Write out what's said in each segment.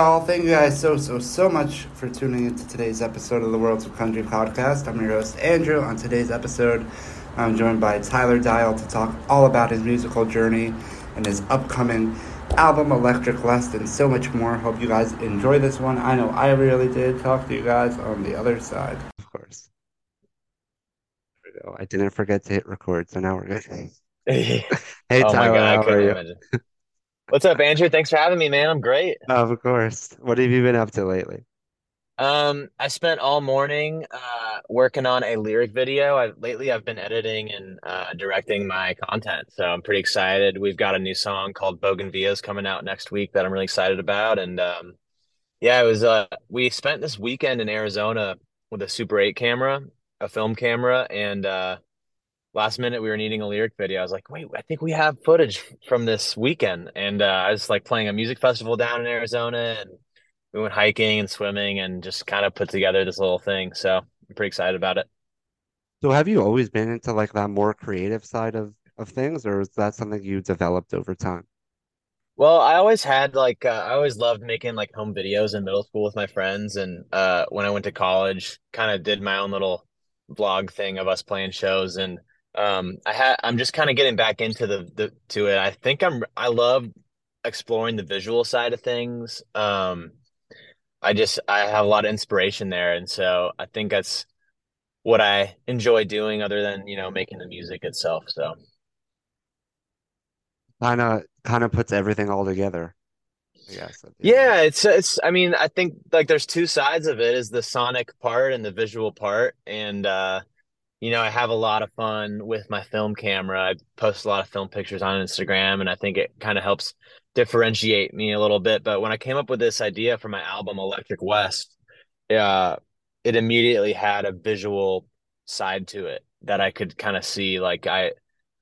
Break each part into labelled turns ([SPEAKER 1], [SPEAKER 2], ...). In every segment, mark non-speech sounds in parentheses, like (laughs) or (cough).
[SPEAKER 1] Hey y'all, thank you guys so, so, so much for tuning into today's episode of the Worlds of Country podcast. I'm your host, Andrew. On today's episode, I'm joined by Tyler Dial to talk all about his musical journey and his upcoming album, Electric West, and so much more. Hope you guys enjoy this one. I know I really did. Talk to you guys on the other side. Of course. There we go. I didn't forget to hit record, so now we're good. (laughs) hey,
[SPEAKER 2] oh
[SPEAKER 1] Tyler,
[SPEAKER 2] God,
[SPEAKER 1] how are you?
[SPEAKER 2] Imagine. What's up, Andrew? Thanks for having me, man. I'm great.
[SPEAKER 1] Of course. What have you been up to lately?
[SPEAKER 2] Um, I spent all morning uh, working on a lyric video. I lately I've been editing and uh, directing my content, so I'm pretty excited. We've got a new song called Bougainvilleas coming out next week that I'm really excited about. And um, yeah, it was uh, we spent this weekend in Arizona with a Super 8 camera, a film camera, and uh, last minute we were needing a lyric video. I was like, wait, I think we have footage from this weekend. And uh, I was like playing a music festival down in Arizona and we went hiking and swimming and just kind of put together this little thing. So I'm pretty excited about it.
[SPEAKER 1] So have you always been into like that more creative side of, of things, or is that something you developed over time?
[SPEAKER 2] Well, I always had like uh, I always loved making like home videos in middle school with my friends and uh when I went to college, kind of did my own little vlog thing of us playing shows and um I had I'm just kind of getting back into the the to it. I think I'm I love exploring the visual side of things. Um I just I have a lot of inspiration there and so I think that's what I enjoy doing other than, you know, making the music itself. So
[SPEAKER 1] Kind of kind of puts everything all together, I guess, at the end of it.
[SPEAKER 2] Yeah, it's it's I mean, I think like there's two sides of it is the sonic part and the visual part. And uh, you know, I have a lot of fun with my film camera. I post a lot of film pictures on Instagram and I think it kind of helps differentiate me a little bit. But when I came up with this idea for my album Electric West, uh, it immediately had a visual side to it that I could kind of see like I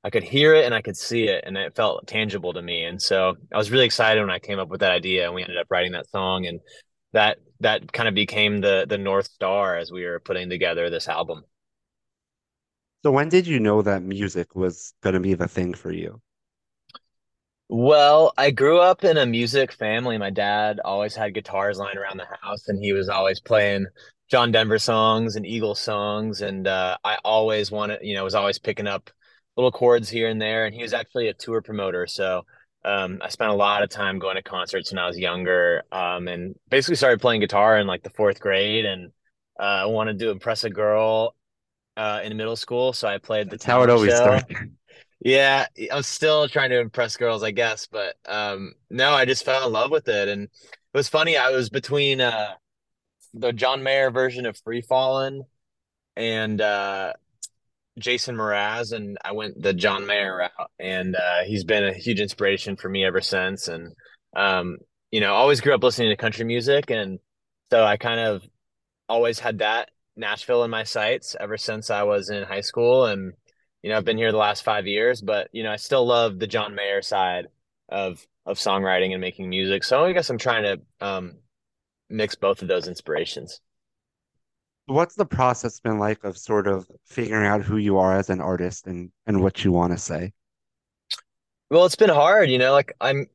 [SPEAKER 2] I could hear it and I could see it and it felt tangible to me. And so I was really excited when I came up with that idea and we ended up writing that song and that that kind of became the the North Star as we were putting together this album.
[SPEAKER 1] So when did you know that music was going to be the thing for you?
[SPEAKER 2] Well, I grew up in a music family. My dad always had guitars lying around the house and he was always playing John Denver songs and Eagles songs and uh I always wanted, you know, was always picking up little chords here and there and he was actually a tour promoter. So um, I spent a lot of time going to concerts when I was younger, um, and basically started playing guitar in like the fourth grade, and uh, I wanted to impress a girl uh, in middle school, so I played the
[SPEAKER 1] That's how it always
[SPEAKER 2] show.
[SPEAKER 1] starts. (laughs)
[SPEAKER 2] Yeah, I'm still trying to impress girls, I guess, but um, no, I just fell in love with it, and it was funny. I was between uh, the John Mayer version of Free Fallin' and uh, Jason Mraz, and I went the John Mayer route, and uh, he's been a huge inspiration for me ever since. And um, you know, always grew up listening to country music, and so I kind of always had that Nashville in my sights ever since I was in high school, and you know, I've been here the last five years, but you know, I still love the John Mayer side of of songwriting and making music. So I guess I'm trying to um, mix both of those inspirations.
[SPEAKER 1] What's the process been like of sort of figuring out who you are as an artist and and what you want to say?
[SPEAKER 2] Well, it's been hard, you know, like I'm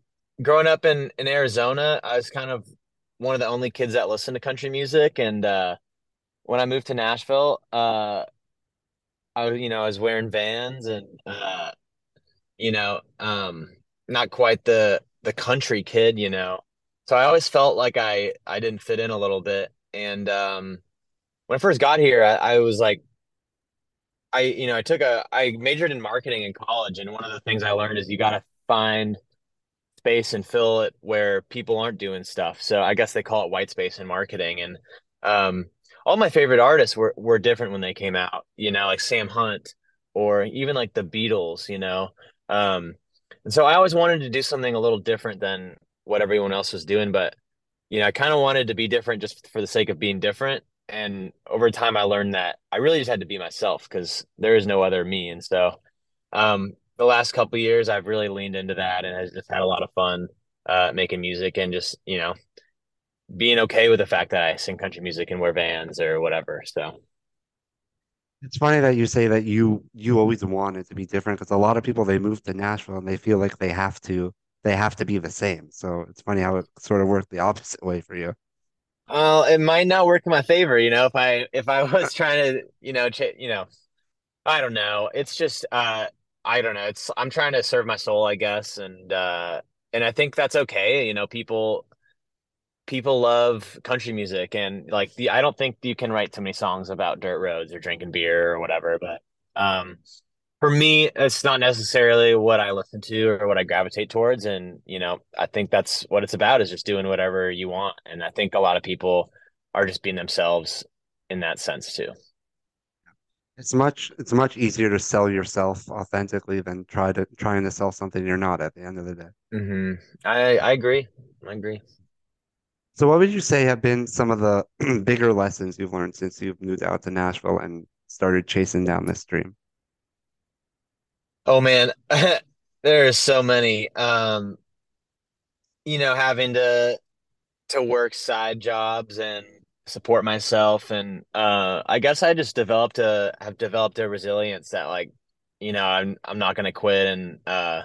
[SPEAKER 2] growing up in in Arizona, I was kind of one of the only kids that listened to country music and uh when I moved to Nashville, uh I you know, I was wearing Vans and uh you know, um not quite the the country kid, you know. So I always felt like I I didn't fit in a little bit and um when I first got here, I, I was like I you know, I took a I majored in marketing in college and one of the things I learned is you got to find space and fill it where people aren't doing stuff. So I guess they call it white space in marketing. And um, all my favorite artists were were different when they came out. You know, like Sam Hunt or even like the Beatles. You know, um, and so I always wanted to do something a little different than what everyone else was doing. But you know, I kind of wanted to be different just for the sake of being different. And over time, I learned that I really just had to be myself because there is no other me. And so um, the last couple years, I've really leaned into that and has just had a lot of fun uh, making music and just, you know, being okay with the fact that I sing country music and wear Vans or whatever. So,
[SPEAKER 1] It's funny that you say that you you always wanted to be different because a lot of people they move to Nashville and they feel like they have to. they have to be the same. So it's funny how it sort of worked the (laughs) opposite way for you.
[SPEAKER 2] Uh, it might not work in my favor, you know, if I if I was (laughs) trying to, you know, ch you know, I don't know. It's just uh I don't know. It's I'm trying to serve my soul, I guess, and uh and I think that's okay. You know, people people love country music and like the I don't think you can write too many songs about dirt roads or drinking beer or whatever, but um for me it's not necessarily what I listen to or what I gravitate towards and you know, I think that's what it's about is just doing whatever you want and I think a lot of people are just being themselves in that sense too.
[SPEAKER 1] It's much it's much easier to sell yourself authentically than try to trying to sell something you're not at the end of the day.
[SPEAKER 2] hmm I I agree. I agree.
[SPEAKER 1] So what would you say have been some of the (clears throat) bigger lessons you've learned since you've moved out to Nashville and started chasing down this dream?
[SPEAKER 2] Oh man, (laughs) there's so many. Um, you know, having to to work side jobs and support myself and uh I guess I just developed a have developed a resilience that like, you know, I'm I'm not gonna quit and uh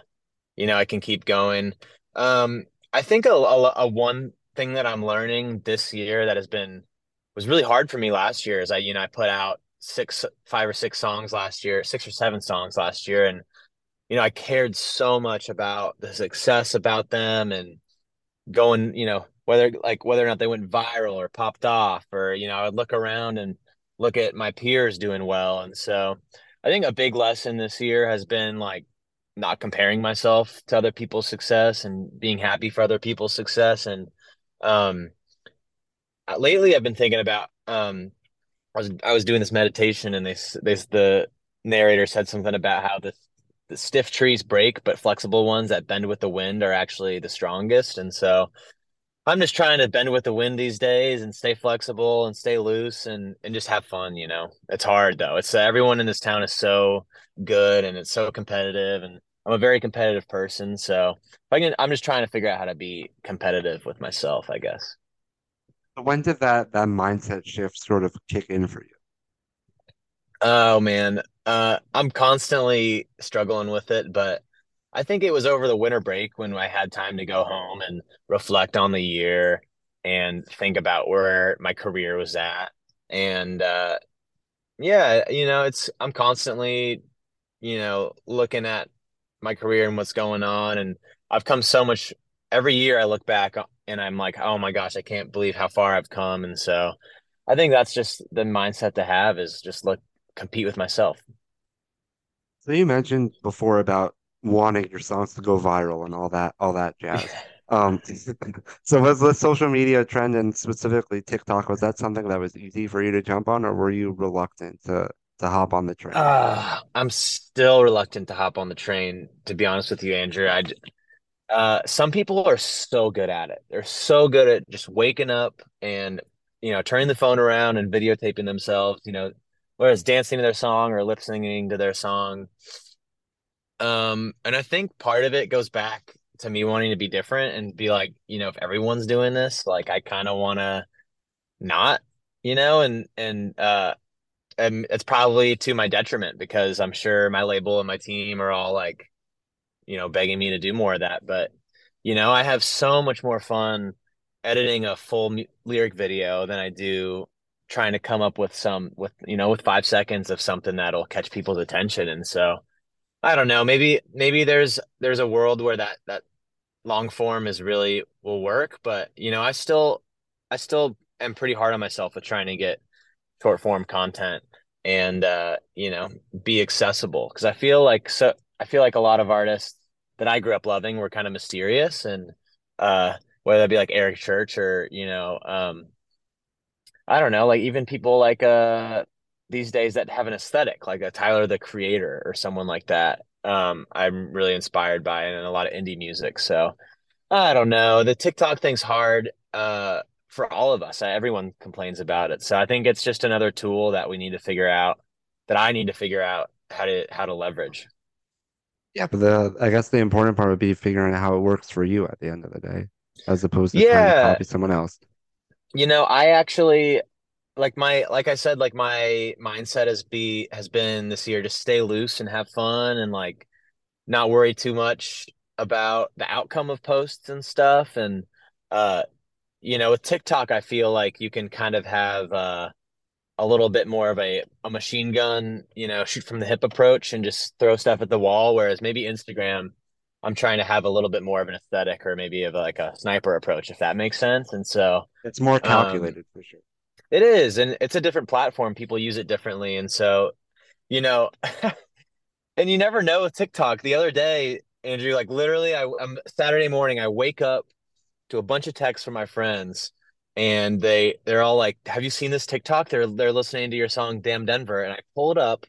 [SPEAKER 2] you know, I can keep going. Um, I think a, a, a one thing that I'm learning this year that has been was really hard for me last year is I, you know, I put out six, five or six songs last year, six or seven songs last year, and you know, I cared so much about the success about them and going, you know, whether like whether or not they went viral or popped off, or you know, I would look around and look at my peers doing well, and so I think a big lesson this year has been like not comparing myself to other people's success and being happy for other people's success. And um, lately, I've been thinking about um, I was I was doing this meditation, and they they the narrator said something about how the the stiff trees break, but flexible ones that bend with the wind are actually the strongest. And so I'm just trying to bend with the wind these days and stay flexible and stay loose and and just have fun, you know. It's hard though. It's everyone in this town is so good and it's so competitive and I'm a very competitive person, so I can I'm just trying to figure out how to be competitive with myself, I guess.
[SPEAKER 1] When did that that mindset shift sort of kick in for you?
[SPEAKER 2] Oh man, uh I'm constantly struggling with it, but I think it was over the winter break when I had time to go home and reflect on the year and think about where my career was at. And uh yeah, you know, it's I'm constantly, you know, looking at my career and what's going on and I've come so much every year I look back and I'm like, "Oh my gosh, I can't believe how far I've come." And so I think that's just the mindset to have is just look compete with myself.
[SPEAKER 1] So you mentioned before about wanting your songs to go viral and all that all that jazz. (laughs) Um, (laughs) so was the social media trend and specifically TikTok, was that something that was easy for you to jump on, or were you reluctant to to hop on the train?
[SPEAKER 2] Uh, I'm still reluctant to hop on the train, to be honest with you, Andrew. I, uh, some people are so good at it. They're so good at just waking up and, you know, turning the phone around and videotaping themselves, you know, whereas dancing to their song or lip singing to their song. Um, and I think part of it goes back to me wanting to be different and be like, you know, if everyone's doing this, like I kind of want to not, you know, and and uh and it's probably to my detriment because I'm sure my label and my team are all like, you know, begging me to do more of that. But, you know, I have so much more fun editing a full mu- lyric video than I do trying to come up with some with you know with five seconds of something that'll catch people's attention. And so I don't know, maybe maybe there's there's a world where that that long form is really will work, but you know, I still I still am pretty hard on myself with trying to get short form content and uh, you know be accessible. Because I feel like so I feel like a lot of artists that I grew up loving were kind of mysterious and uh, whether that be like Eric Church or you know um, I don't know like even people like uh these days that have an aesthetic like a Tyler the Creator or someone like that um, I'm really inspired by and a lot of indie music. So I don't know. The TikTok thing's hard. Uh for all of us. Everyone complains about it. So I think it's just another tool that we need to figure out that I need to figure out how to how to leverage.
[SPEAKER 1] Yeah, but the I guess the important part would be figuring out how it works for you at the end of the day, as opposed to trying to
[SPEAKER 2] Yeah,
[SPEAKER 1] copy someone else.
[SPEAKER 2] you know, I actually like my like I said like my mindset has be has been this year to stay loose and have fun and like not worry too much about the outcome of posts and stuff. And, uh, you know, with TikTok, I feel like you can kind of have, uh, a little bit more of a, a machine gun, you know, shoot from the hip approach and just throw stuff at the wall. Whereas maybe Instagram, I'm trying to have a little bit more of an aesthetic or maybe of like a sniper approach, if that makes sense. And so
[SPEAKER 1] it's more um, calculated um, for sure.
[SPEAKER 2] It is, and it's a different platform. People use it differently, and so, you know, (laughs) and you never know with TikTok. The other day, Andrew, like literally, I, I'm Saturday morning. I wake up to a bunch of texts from my friends, and they they're all like, "Have you seen this TikTok?" They're they're listening to your song "Damn Denver," and I pull it up,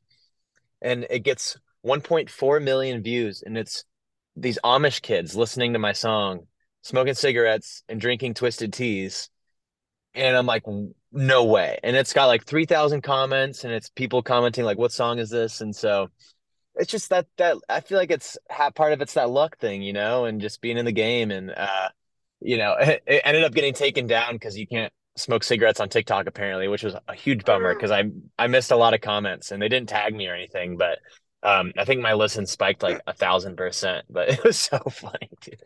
[SPEAKER 2] and it gets 1.4 million views, and it's these Amish kids listening to my song, smoking cigarettes and drinking twisted teas. And I'm like, no way. And it's got like 3,000 comments and it's people commenting like, what song is this? And so it's just that, that I feel like it's part of it's that luck thing, you know, and just being in the game. And, uh, you know, (laughs) it, it ended up getting taken down because you can't smoke cigarettes on TikTok apparently, which was a huge bummer because I I missed a lot of comments and they didn't tag me or anything, but um, I think my listen spiked like a thousand percent, but (laughs) it was so funny, dude.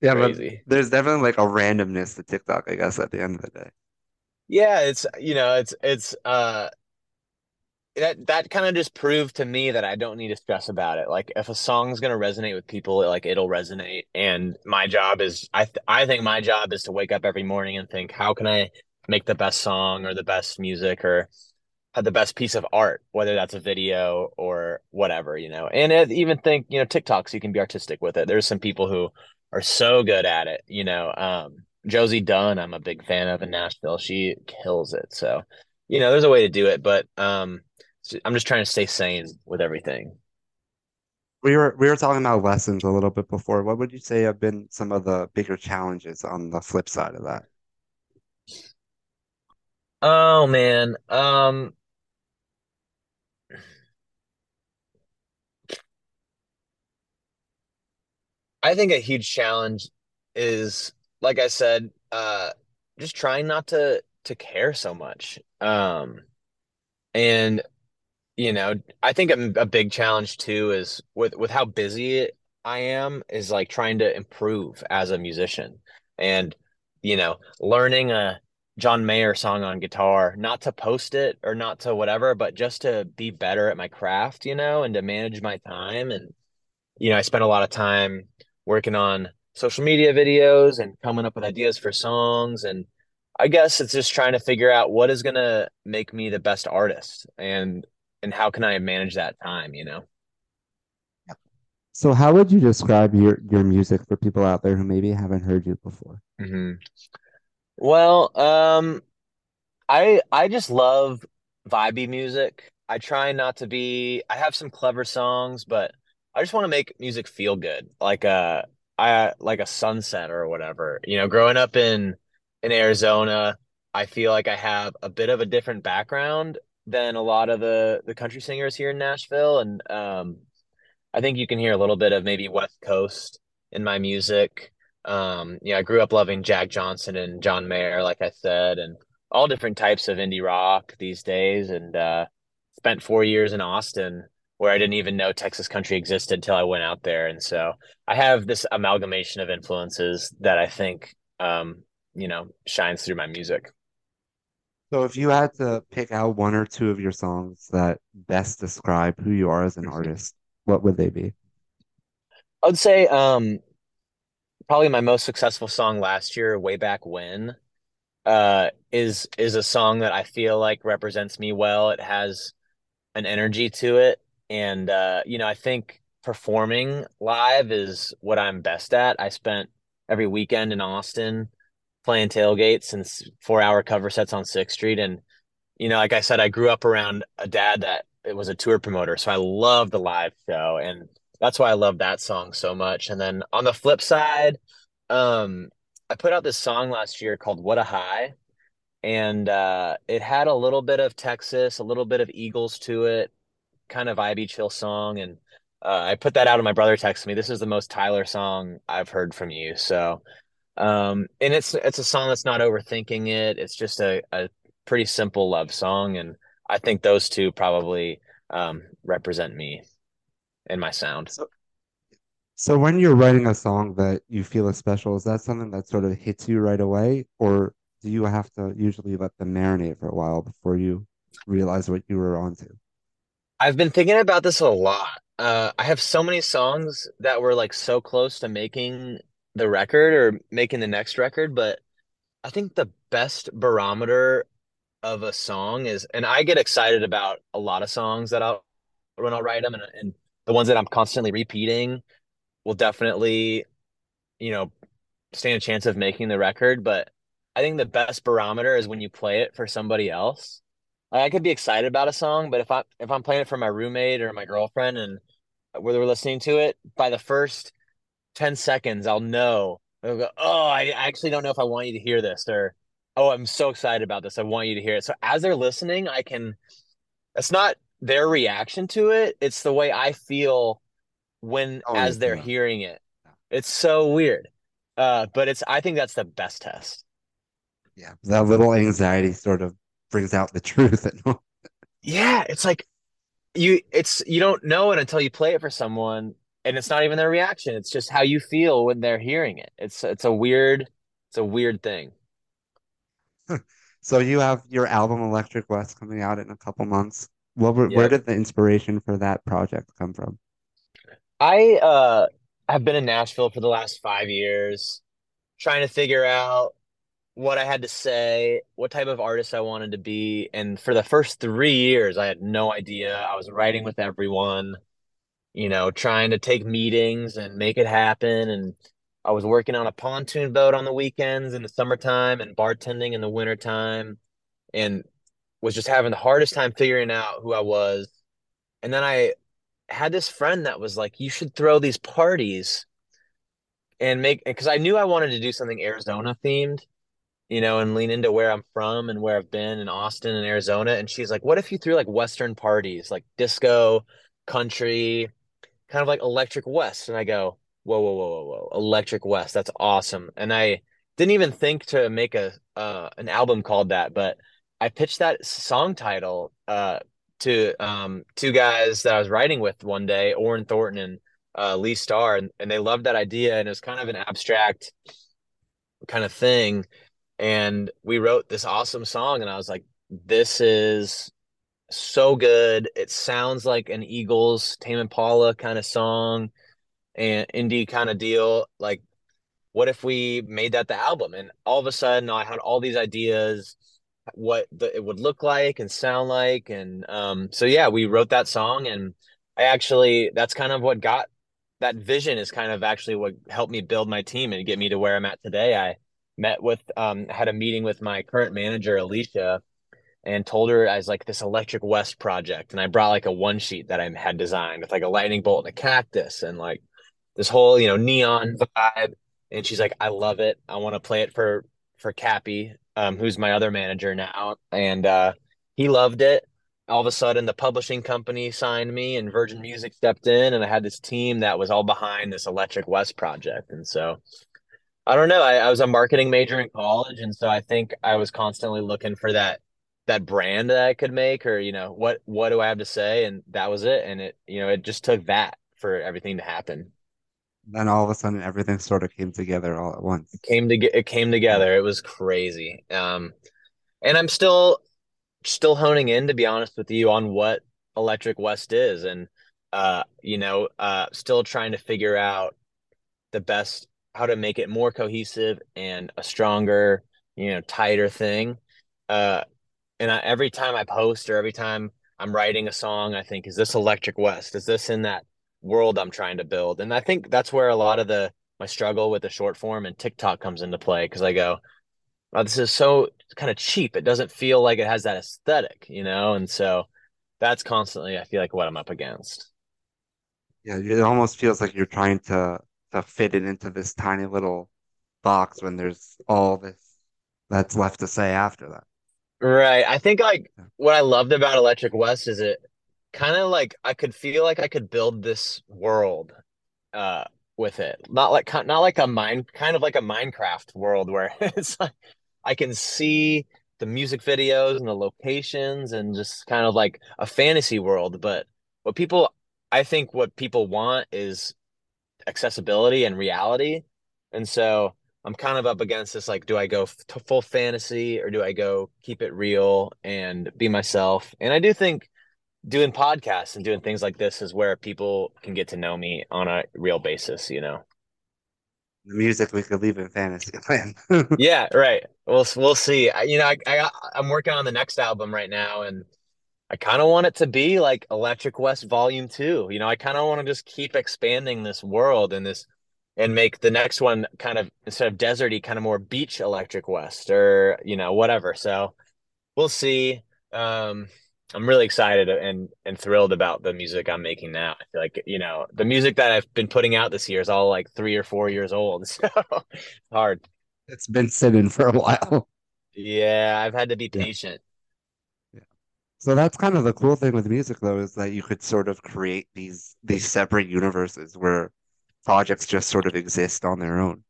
[SPEAKER 1] Yeah, Crazy. but there's definitely like a randomness to TikTok, I guess, at the end of the day.
[SPEAKER 2] Yeah, it's you know, it's it's uh that that kind of just proved to me that I don't need to stress about it. Like if a song's gonna resonate with people, like it'll resonate. And my job is, I th- I think my job is to wake up every morning and think, how can I make the best song or the best music or have the best piece of art, whether that's a video or whatever, you know. And I even think, you know, TikToks, you can be artistic with it. There's some people who are so good at it, you know. Um, Josie Dunne, I'm a big fan of in Nashville. She kills it. So, you know, there's a way to do it, but um, I'm just trying to stay sane with everything.
[SPEAKER 1] We were we were talking about lessons a little bit before. What would you say have been some of the bigger challenges on the flip side of that?
[SPEAKER 2] Oh man. Um I think a huge challenge is, like I said, uh, just trying not to to care so much. Um, and you know, I think a, a big challenge too is with with how busy I am is like trying to improve as a musician, and you know, learning a John Mayer song on guitar, not to post it or not to whatever, but just to be better at my craft, you know, and to manage my time. And, you know, I spent a lot of time working on social media videos and coming up with ideas for songs. And I guess it's just trying to figure out what is going to make me the best artist. And and how can I manage that time, you know.
[SPEAKER 1] So how would you describe your your music for people out there who maybe haven't heard you before?
[SPEAKER 2] Mm-hmm. Well, um I I just love vibey music. I try not to be I have some clever songs, but I just want to make music feel good, like a I like a sunset or whatever. You know, growing up in in Arizona, I feel like I have a bit of a different background than a lot of the the country singers here in Nashville, and um, I think you can hear a little bit of maybe West Coast in my music. Um, yeah, I grew up loving Jack Johnson and John Mayer, like I said, and all different types of indie rock these days, and uh, spent four years in Austin where I didn't even know Texas country existed until I went out there. And so I have this amalgamation of influences that I think, um, you know, shines through my music.
[SPEAKER 1] So if you had to pick out one or two of your songs that best describe who you are as an artist, what would they be?
[SPEAKER 2] I would say um, probably my most successful song last year, Way Back When, uh, is is a song that I feel like represents me well. It has an energy to it and uh, you know, I think performing live is what I'm best at. I spent every weekend in Austin playing tailgates and four hour cover sets on Sixth Street. And, you know, like I said, I grew up around a dad that it was a tour promoter. So I love the live show. And that's why I love that song so much. And then on the flip side, um, I put out this song last year called What a High. And uh, it had a little bit of Texas, a little bit of Eagles to it, kind of vibey chill song and uh, I put that out and my brother texted me this is the most Tyler song I've heard from you so um and it's it's a song that's not overthinking it it's just a, a pretty simple love song and I think those two probably um represent me and my sound
[SPEAKER 1] so So when you're writing a song that you feel is special, is that something that sort of hits you right away, or do you have to usually let them marinate for a while before you realize what you were onto?
[SPEAKER 2] I've been thinking about this a lot. Uh, I have so many songs that were like so close to making the record or making the next record, but I think the best barometer of a song is, and I get excited about a lot of songs that I'll when I'll write them, and, and the ones that I'm constantly repeating will definitely, you know, stand a chance of making the record. But I think the best barometer is when you play it for somebody else. Like, I could be excited about a song, but if I if I'm playing it for my roommate or my girlfriend and where they're listening to it, by the first 10 seconds, I'll know. I'll go, oh, I actually don't know if I want you to hear this, or oh, I'm so excited about this. I want you to hear it. So as they're listening, I can, it's not their reaction to it, it's the way I feel when
[SPEAKER 1] Oh,
[SPEAKER 2] as they're
[SPEAKER 1] feel.
[SPEAKER 2] hearing it. It's so weird. Uh, but it's I think that's the best test.
[SPEAKER 1] Yeah, that little anxiety sort of brings out the (laughs) truth.
[SPEAKER 2] Yeah, it's like you it's you don't know it until you play it for someone and it's not even their reaction. It's just how you feel when they're hearing it. It's it's a weird it's a weird thing. (laughs)
[SPEAKER 1] So you have your album Electric West coming out in a couple months. What were, where did the inspiration for that project come from?
[SPEAKER 2] I uh have been in Nashville for the last five years, trying to figure out what I had to say, what type of artist I wanted to be. And for the first three years, I had no idea. I was writing with everyone, you know, trying to take meetings and make it happen. And I was working on a pontoon boat on the weekends in the summertime and bartending in the wintertime and was just having the hardest time figuring out who I was. And then I had this friend that was like, you should throw these parties and make, because I knew I wanted to do something Arizona themed you know, and lean into where I'm from and where I've been in Austin and Arizona. And she's like, what if you threw like Western parties, like disco, country, kind of like Electric West? And I go, whoa, whoa, whoa, whoa, whoa, Electric West, that's awesome. And I didn't even think to make a uh, an album called that, but I pitched that song title uh, to um, two guys that I was writing with one day, Orrin Thornton and uh, Lee Starr, and, and they loved that idea. And it was kind of an abstract kind of thing and we wrote this awesome song and I was like this is so good. It sounds like an Eagles Tame Impala kind of song and indie kind of deal. Like what if we made that the album? And all of a sudden I had all these ideas what the, it would look like and sound like. And um so yeah we wrote that song and I actually that's kind of what got that vision is kind of actually what helped me build my team and get me to where I'm at today. I met with um had a meeting with my current manager Alicia and told her I was like this Electric West project. And I brought like a one sheet that I had designed with like a lightning bolt and a cactus and like this whole you know neon vibe. And she's like I love it. I want to play it for for Cappy um who's my other manager now. And uh he loved it. All of a sudden the publishing company signed me and Virgin Music stepped in and I had this team that was all behind this Electric West project. And so I don't know. I, I was a marketing major in college, and so I think I was constantly looking for that that brand that I could make, or you know, what what do I have to say? And that was it. And it, you know, it just took that for everything to happen.
[SPEAKER 1] Then all of a sudden, everything sort of came together all at once.
[SPEAKER 2] It came to it came together. It was crazy. Um, and I'm still still honing in, to be honest with you, on what Electric West is, and uh, you know, uh, still trying to figure out the best how to make it more cohesive and a stronger, you know, tighter thing. Uh, and I, every time I post or every time I'm writing a song, I think, is this Electric West? Is this in that world I'm trying to build? And I think that's where a lot of the my struggle with the short form and TikTok comes into play because I go, oh, this is so kind of cheap. It doesn't feel like it has that aesthetic, you know? And so that's constantly, I feel like, what I'm up against.
[SPEAKER 1] Yeah, it almost feels like you're trying to to fit it into this tiny little box when there's all this that's left to say after that.
[SPEAKER 2] Right. I think like what I loved about Electric West is it kind of like I could feel like I could build this world uh with it. Not like not like a mine kind of like a Minecraft world where (laughs) it's like I can see the music videos and the locations and just kind of like a fantasy world. But what people I think what people want is accessibility and reality. And so I'm kind of up against this like, do I go full fantasy or do I go keep it real and be myself? And I do think doing podcasts and doing things like this is where people can get to know me on a real basis, you know.
[SPEAKER 1] The music we could leave in fantasy (laughs) land.
[SPEAKER 2] yeah, right. We'll we'll see. I, you know, I, I I'm working on the next album right now, and I kind of want it to be like Electric West Volume Two. You know, I kind of want to just keep expanding this world and this, and make the next one kind of instead of deserty, kind of more beach Electric West or you know whatever. So we'll see. Um, I'm really excited and and thrilled about the music I'm making now. I feel like you know the music that I've been putting out this year is all like three or four years old, (laughs) so hard.
[SPEAKER 1] It's been sitting for a while.
[SPEAKER 2] Yeah, I've had to be patient.
[SPEAKER 1] Yeah. So that's kind of the cool thing with music, though, is that you could sort of create these these separate universes where projects just sort of exist on their own.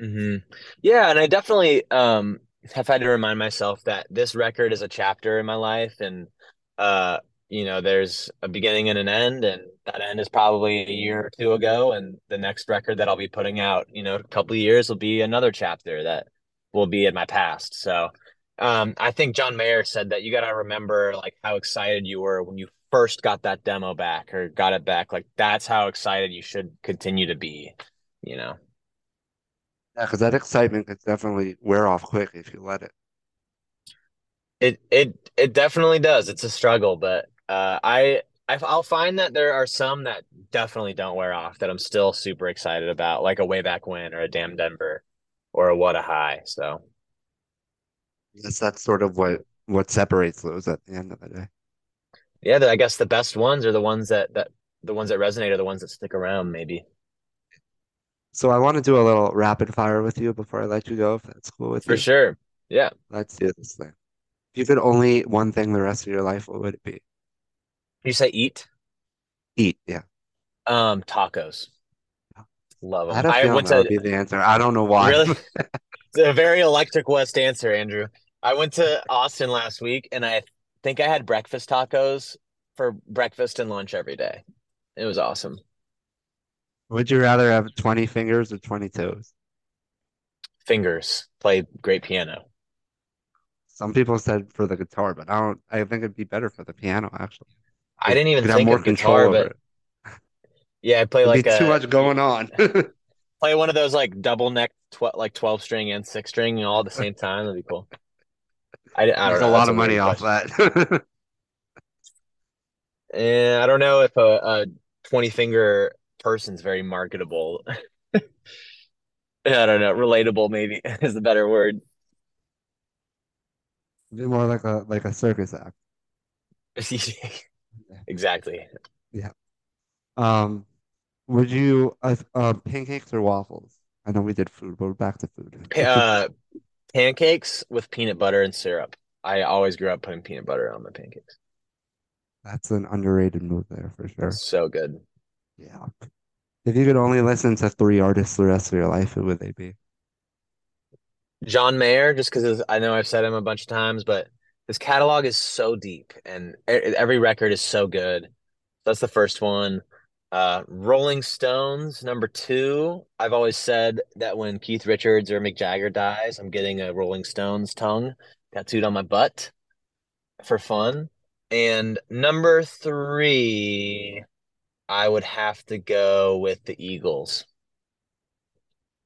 [SPEAKER 2] Mm-hmm. Yeah, and I definitely um, have had to remind myself that this record is a chapter in my life, and uh, you know, there's a beginning and an end, and that end is probably a year or two ago, and the next record that I'll be putting out, you know, a couple of years will be another chapter that will be in my past. So, um, I think John Mayer said that you got to remember like how excited you were when you first got that demo back or got it back. Like that's how excited you should continue to be, you know.
[SPEAKER 1] Yeah, because that excitement could definitely wear off quick if you let it.
[SPEAKER 2] It it it definitely does. It's a struggle, but uh, I I'll find that there are some that definitely don't wear off that I'm still super excited about, like a way back when or a damn Denver or a what a high. So
[SPEAKER 1] yes, that's sort of what what separates those at the end of the day.
[SPEAKER 2] Yeah, I guess the best ones are the ones that that the ones that resonate are the ones that stick around, maybe.
[SPEAKER 1] So I want to do a little rapid fire with you before I let you go, if that's cool with
[SPEAKER 2] For
[SPEAKER 1] you.
[SPEAKER 2] For sure. Yeah.
[SPEAKER 1] Let's do this thing. If you could only eat one thing the rest of your life, what would it be?
[SPEAKER 2] You say eat?
[SPEAKER 1] Eat, yeah.
[SPEAKER 2] Um, tacos. Love them.
[SPEAKER 1] I, I went that to would be the answer. I don't know why.
[SPEAKER 2] Really? (laughs) it's a very electric West answer, Andrew. I went to Austin last week and I think I had breakfast tacos for breakfast and lunch every day. It was awesome.
[SPEAKER 1] Would you rather have 20 fingers or 20 toes?
[SPEAKER 2] Fingers. Play great piano.
[SPEAKER 1] Some people said for the guitar, but I don't. I think it'd be better for the piano actually.
[SPEAKER 2] I didn't even think more of guitar, but it. (laughs) yeah, I play like
[SPEAKER 1] a, too much going on. (laughs)
[SPEAKER 2] play one of those like double neck, tw- like twelve string and six string all at the same time. That'd be cool. I, I don't know.
[SPEAKER 1] a lot of money off that.
[SPEAKER 2] and (laughs) I don't know if a, a twenty finger person's very marketable. (laughs) I don't know. Relatable maybe (laughs) is the better word.
[SPEAKER 1] More like a like a circus act.
[SPEAKER 2] exactly.
[SPEAKER 1] Yeah. Um, would you uh, uh pancakes or waffles? I know we did food, but we're back to food.
[SPEAKER 2] uh, pancakes with peanut butter and syrup. I always grew up putting peanut butter on my pancakes.
[SPEAKER 1] That's an underrated move there for sure.
[SPEAKER 2] So good.
[SPEAKER 1] Yeah. If you could only listen to three artists the rest of your life, who would they be?
[SPEAKER 2] John Mayer, just because I know I've said him a bunch of times, but his catalog is so deep and every record is so good. That's the first one. Uh, Rolling Stones, number two. I've always said that when Keith Richards or Mick Jagger dies, I'm getting a Rolling Stones tongue tattooed on my butt for fun. And number three, I would have to go with the Eagles.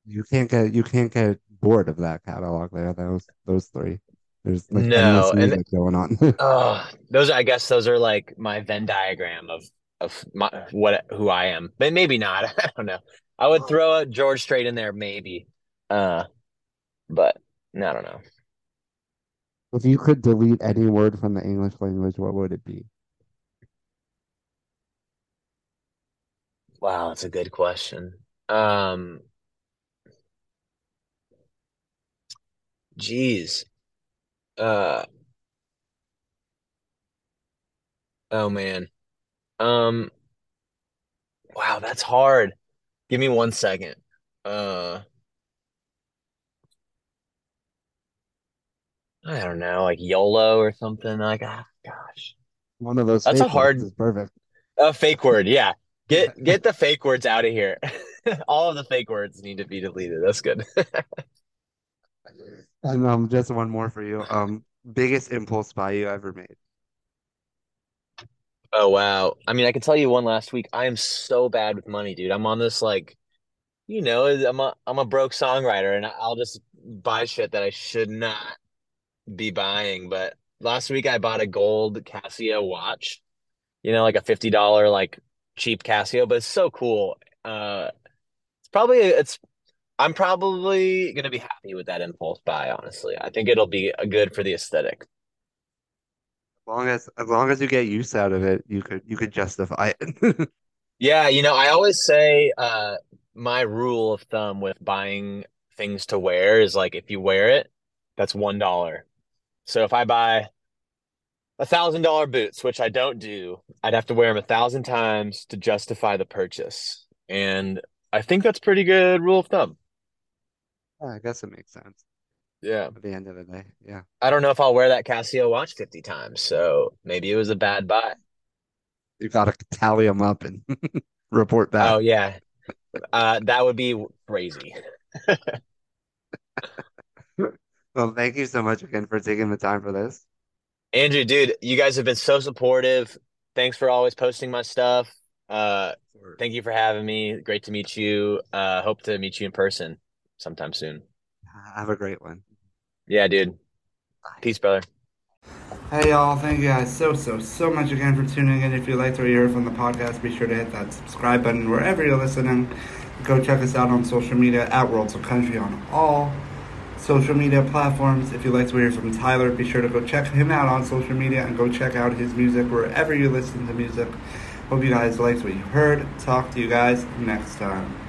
[SPEAKER 1] You can't get you can't get bored of that catalog there. Those those three. There's like
[SPEAKER 2] no and
[SPEAKER 1] going on. (laughs)
[SPEAKER 2] oh, those I guess those are like my Venn diagram of of my, what who I am. But maybe not. (laughs) I don't know. I would throw a George Strait in there, maybe. Uh, but I don't know.
[SPEAKER 1] If you could delete any word from the English language, what would it be?
[SPEAKER 2] Wow, that's a good question. Um, Jeez. Uh oh man. Um wow, that's hard. Give me one second. Uh I don't know, like YOLO or something. Like, ah, gosh.
[SPEAKER 1] One of those
[SPEAKER 2] That's a hard
[SPEAKER 1] is perfect.
[SPEAKER 2] A fake word, yeah. (laughs) Get get the fake words out of here. (laughs) All of the fake words need to be deleted. That's good. (laughs)
[SPEAKER 1] And um, just one more for you. Um, biggest impulse buy you ever made?
[SPEAKER 2] Oh wow. I mean, I can tell you one last week. I am so bad with money, dude. I'm on this like, you know, I'm a I'm a broke songwriter and I'll just buy shit that I should not be buying. But last week I bought a gold Casio watch, you know, like a $50 like cheap Casio, but it's so cool. Uh it's probably it's I'm probably gonna be happy with that impulse buy, honestly. I think it'll be good for the aesthetic.
[SPEAKER 1] As long as as long as you get use out of it, you could you could justify it. (laughs)
[SPEAKER 2] Yeah, you know, I always say uh my rule of thumb with buying things to wear is like if you wear it, that's one dollar. So if I buy a thousand dollar boots, which I don't do, I'd have to wear them a thousand times to justify the purchase. And I think that's pretty good rule of thumb.
[SPEAKER 1] Yeah, I guess it makes sense
[SPEAKER 2] Yeah.
[SPEAKER 1] at the end of the day. Yeah.
[SPEAKER 2] I don't know if I'll wear that Casio watch 50 times, so maybe it was a bad buy.
[SPEAKER 1] You gotta tally them up and (laughs) report back.
[SPEAKER 2] Oh yeah. Uh that would be crazy. (laughs)
[SPEAKER 1] Well, thank you so much again for taking the time for this.
[SPEAKER 2] Andrew, dude, you guys have been so supportive. Thanks for always posting my stuff. Uh thank you for having me. Great to meet you. Uh hope to meet you in person sometime soon.
[SPEAKER 1] Have a great one.
[SPEAKER 2] Yeah, dude. Peace, brother.
[SPEAKER 1] Hey y'all, thank you guys so so so much again for tuning in. If you liked what you heard from the podcast, be sure to hit that subscribe button wherever you're listening. Go check us out on social media at Worlds of Country on all social media platforms. If you liked what you heard from Tyler, be sure to go check him out on social media and go check out his music wherever you listen to music. Hope you guys liked what you heard. Talk to you guys next time.